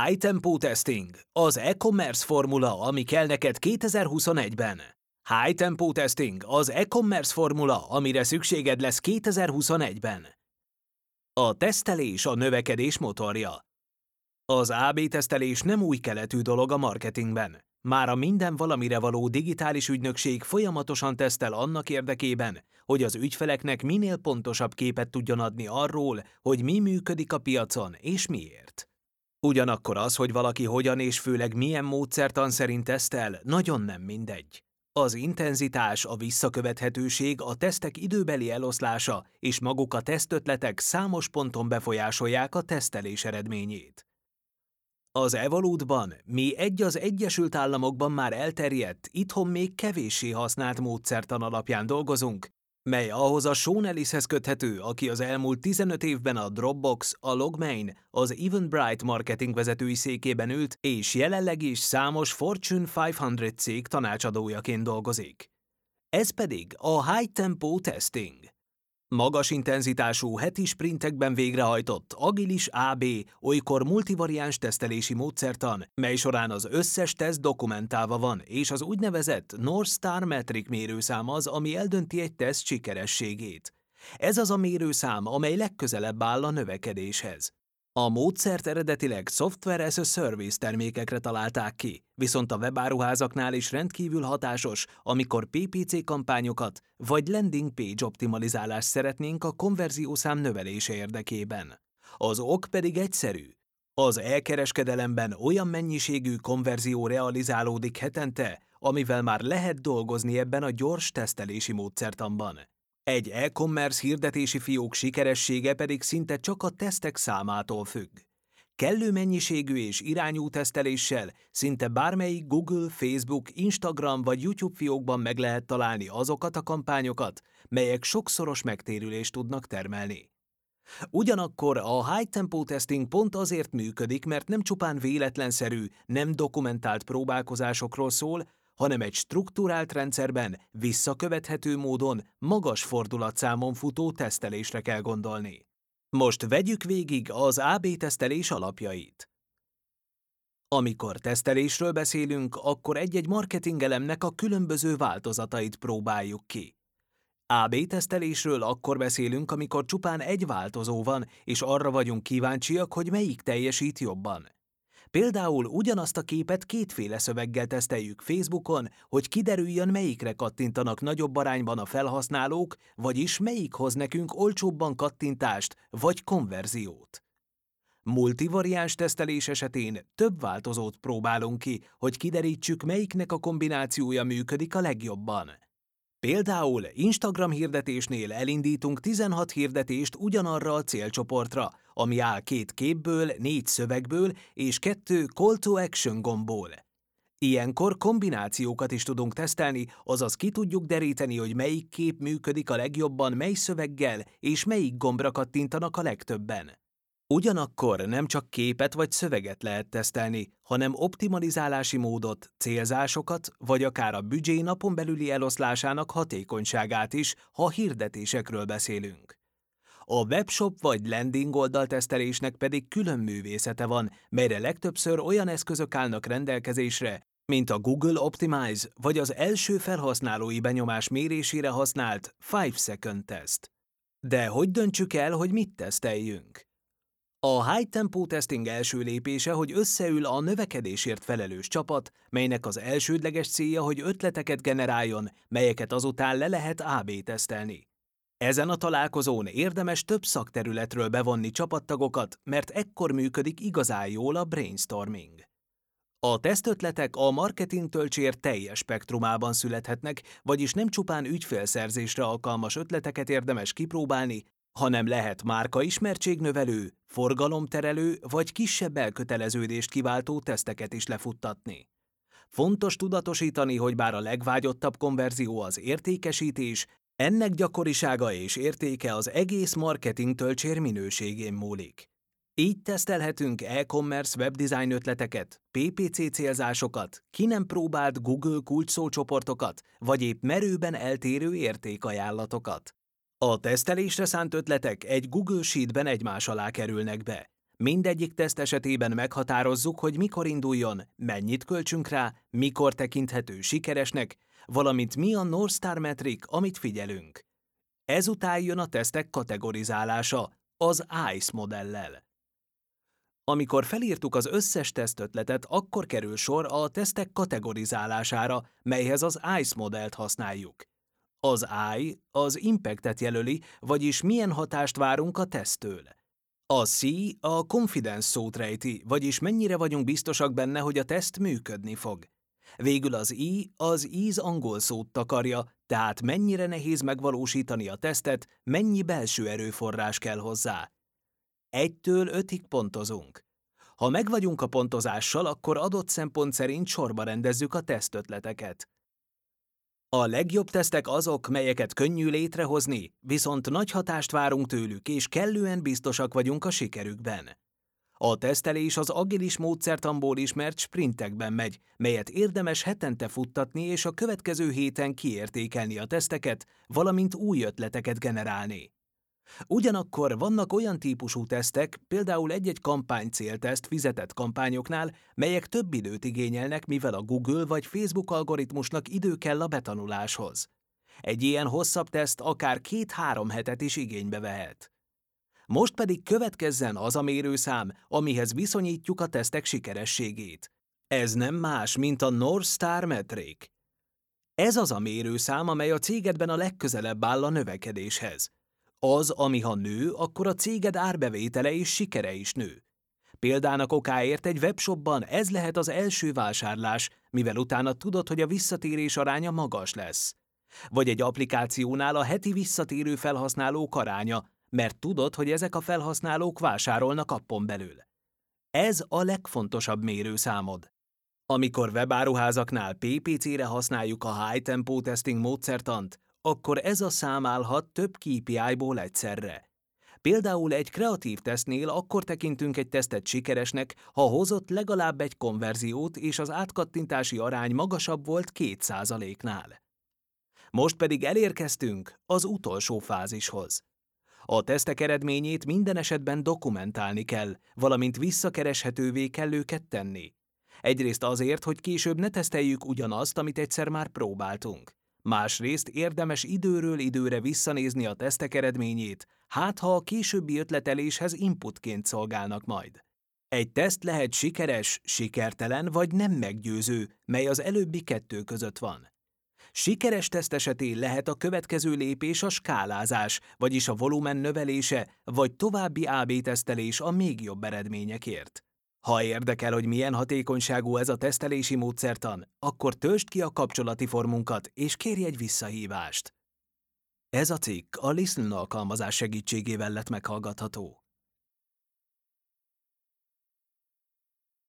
High Tempo Testing, az e-commerce formula, ami kell neked 2021-ben. High Tempo Testing, az e-commerce formula, amire szükséged lesz 2021-ben. A tesztelés a növekedés motorja. Az AB tesztelés nem új keletű dolog a marketingben. Már a minden valamire való digitális ügynökség folyamatosan tesztel annak érdekében, hogy az ügyfeleknek minél pontosabb képet tudjon adni arról, hogy mi működik a piacon és miért. Ugyanakkor az, hogy valaki hogyan és főleg milyen módszertan szerint tesztel, nagyon nem mindegy. Az intenzitás, a visszakövethetőség, a tesztek időbeli eloszlása és maguk a tesztötletek számos ponton befolyásolják a tesztelés eredményét. Az Evolutban, mi egy az Egyesült Államokban már elterjedt, itthon még kevéssé használt módszertan alapján dolgozunk, mely ahhoz a Sean Ellishez köthető, aki az elmúlt 15 évben a Dropbox, a Logmain, az Eventbrite marketing vezetői székében ült, és jelenleg is számos Fortune 500 cég tanácsadójaként dolgozik. Ez pedig a High Tempo Testing. Magas intenzitású heti sprintekben végrehajtott agilis AB, olykor multivariáns tesztelési módszertan, mely során az összes teszt dokumentálva van, és az úgynevezett North Star Metric mérőszám az, ami eldönti egy teszt sikerességét. Ez az a mérőszám, amely legközelebb áll a növekedéshez. A módszert eredetileg Software as a Service termékekre találták ki, viszont a webáruházaknál is rendkívül hatásos, amikor PPC kampányokat vagy landing page optimalizálást szeretnénk a konverziószám növelése érdekében. Az ok pedig egyszerű. Az elkereskedelemben olyan mennyiségű konverzió realizálódik hetente, amivel már lehet dolgozni ebben a gyors tesztelési módszertanban. Egy e-commerce hirdetési fiók sikeressége pedig szinte csak a tesztek számától függ. Kellő mennyiségű és irányú teszteléssel szinte bármelyik Google, Facebook, Instagram vagy YouTube fiókban meg lehet találni azokat a kampányokat, melyek sokszoros megtérülést tudnak termelni. Ugyanakkor a high tempo testing pont azért működik, mert nem csupán véletlenszerű, nem dokumentált próbálkozásokról szól, hanem egy struktúrált rendszerben, visszakövethető módon, magas fordulatszámon futó tesztelésre kell gondolni. Most vegyük végig az AB tesztelés alapjait. Amikor tesztelésről beszélünk, akkor egy-egy marketingelemnek a különböző változatait próbáljuk ki. AB tesztelésről akkor beszélünk, amikor csupán egy változó van, és arra vagyunk kíváncsiak, hogy melyik teljesít jobban. Például ugyanazt a képet kétféle szöveggel teszteljük Facebookon, hogy kiderüljön, melyikre kattintanak nagyobb arányban a felhasználók, vagyis melyik hoz nekünk olcsóbban kattintást vagy konverziót. Multivariáns tesztelés esetén több változót próbálunk ki, hogy kiderítsük, melyiknek a kombinációja működik a legjobban. Például Instagram hirdetésnél elindítunk 16 hirdetést ugyanarra a célcsoportra, ami áll két képből, négy szövegből és kettő call to action gombból. Ilyenkor kombinációkat is tudunk tesztelni, azaz ki tudjuk deríteni, hogy melyik kép működik a legjobban, mely szöveggel és melyik gombra kattintanak a legtöbben. Ugyanakkor nem csak képet vagy szöveget lehet tesztelni, hanem optimalizálási módot, célzásokat, vagy akár a büdzsé napon belüli eloszlásának hatékonyságát is, ha hirdetésekről beszélünk. A webshop vagy landing oldal tesztelésnek pedig külön művészete van, melyre legtöbbször olyan eszközök állnak rendelkezésre, mint a Google Optimize vagy az első felhasználói benyomás mérésére használt 5 Second Test. De hogy döntsük el, hogy mit teszteljünk? A High Tempo Testing első lépése, hogy összeül a növekedésért felelős csapat, melynek az elsődleges célja, hogy ötleteket generáljon, melyeket azután le lehet AB tesztelni. Ezen a találkozón érdemes több szakterületről bevonni csapattagokat, mert ekkor működik igazán jól a brainstorming. A tesztötletek a marketing töltsér teljes spektrumában születhetnek, vagyis nem csupán ügyfélszerzésre alkalmas ötleteket érdemes kipróbálni, hanem lehet márka ismertségnövelő, forgalomterelő vagy kisebb elköteleződést kiváltó teszteket is lefuttatni. Fontos tudatosítani, hogy bár a legvágyottabb konverzió az értékesítés, ennek gyakorisága és értéke az egész marketing töltsér minőségén múlik. Így tesztelhetünk e-commerce webdesign ötleteket, PPC célzásokat, ki nem próbált Google kulcsszócsoportokat, vagy épp merőben eltérő értékajánlatokat. A tesztelésre szánt ötletek egy Google Sheetben egymás alá kerülnek be. Mindegyik teszt esetében meghatározzuk, hogy mikor induljon, mennyit költsünk rá, mikor tekinthető sikeresnek, valamint mi a North Star Metric, amit figyelünk. Ezután jön a tesztek kategorizálása, az ICE modellel. Amikor felírtuk az összes tesztötletet, akkor kerül sor a tesztek kategorizálására, melyhez az ICE modellt használjuk. Az I az impactet jelöli, vagyis milyen hatást várunk a tesztől. A C a confidence szót rejti, vagyis mennyire vagyunk biztosak benne, hogy a teszt működni fog. Végül az I az íz angol szót takarja, tehát mennyire nehéz megvalósítani a tesztet, mennyi belső erőforrás kell hozzá. Egytől ötig pontozunk. Ha megvagyunk a pontozással, akkor adott szempont szerint sorba rendezzük a tesztötleteket. A legjobb tesztek azok, melyeket könnyű létrehozni, viszont nagy hatást várunk tőlük, és kellően biztosak vagyunk a sikerükben. A tesztelés az agilis módszertamból ismert sprintekben megy, melyet érdemes hetente futtatni és a következő héten kiértékelni a teszteket, valamint új ötleteket generálni. Ugyanakkor vannak olyan típusú tesztek, például egy-egy kampány célteszt fizetett kampányoknál, melyek több időt igényelnek, mivel a Google vagy Facebook algoritmusnak idő kell a betanuláshoz. Egy ilyen hosszabb teszt akár két-három hetet is igénybe vehet. Most pedig következzen az a mérőszám, amihez viszonyítjuk a tesztek sikerességét. Ez nem más, mint a North Star Metric. Ez az a mérőszám, amely a cégedben a legközelebb áll a növekedéshez. Az, ami ha nő, akkor a céged árbevétele és sikere is nő. Példának okáért egy webshopban ez lehet az első vásárlás, mivel utána tudod, hogy a visszatérés aránya magas lesz. Vagy egy applikációnál a heti visszatérő felhasználók aránya, mert tudod, hogy ezek a felhasználók vásárolnak appon belül. Ez a legfontosabb mérőszámod. Amikor webáruházaknál PPC-re használjuk a High Tempo Testing módszertant, akkor ez a szám állhat több KPI-ból egyszerre. Például egy kreatív tesztnél akkor tekintünk egy tesztet sikeresnek, ha hozott legalább egy konverziót és az átkattintási arány magasabb volt 2%-nál. Most pedig elérkeztünk az utolsó fázishoz. A tesztek eredményét minden esetben dokumentálni kell, valamint visszakereshetővé kell őket tenni. Egyrészt azért, hogy később ne teszteljük ugyanazt, amit egyszer már próbáltunk. Másrészt érdemes időről időre visszanézni a tesztek eredményét, hát ha a későbbi ötleteléshez inputként szolgálnak majd. Egy teszt lehet sikeres, sikertelen vagy nem meggyőző, mely az előbbi kettő között van. Sikeres teszt esetén lehet a következő lépés a skálázás, vagyis a volumen növelése, vagy további AB tesztelés a még jobb eredményekért. Ha érdekel, hogy milyen hatékonyságú ez a tesztelési módszertan, akkor töltsd ki a kapcsolati formunkat és kérj egy visszahívást. Ez a cikk a Listen alkalmazás segítségével lett meghallgatható.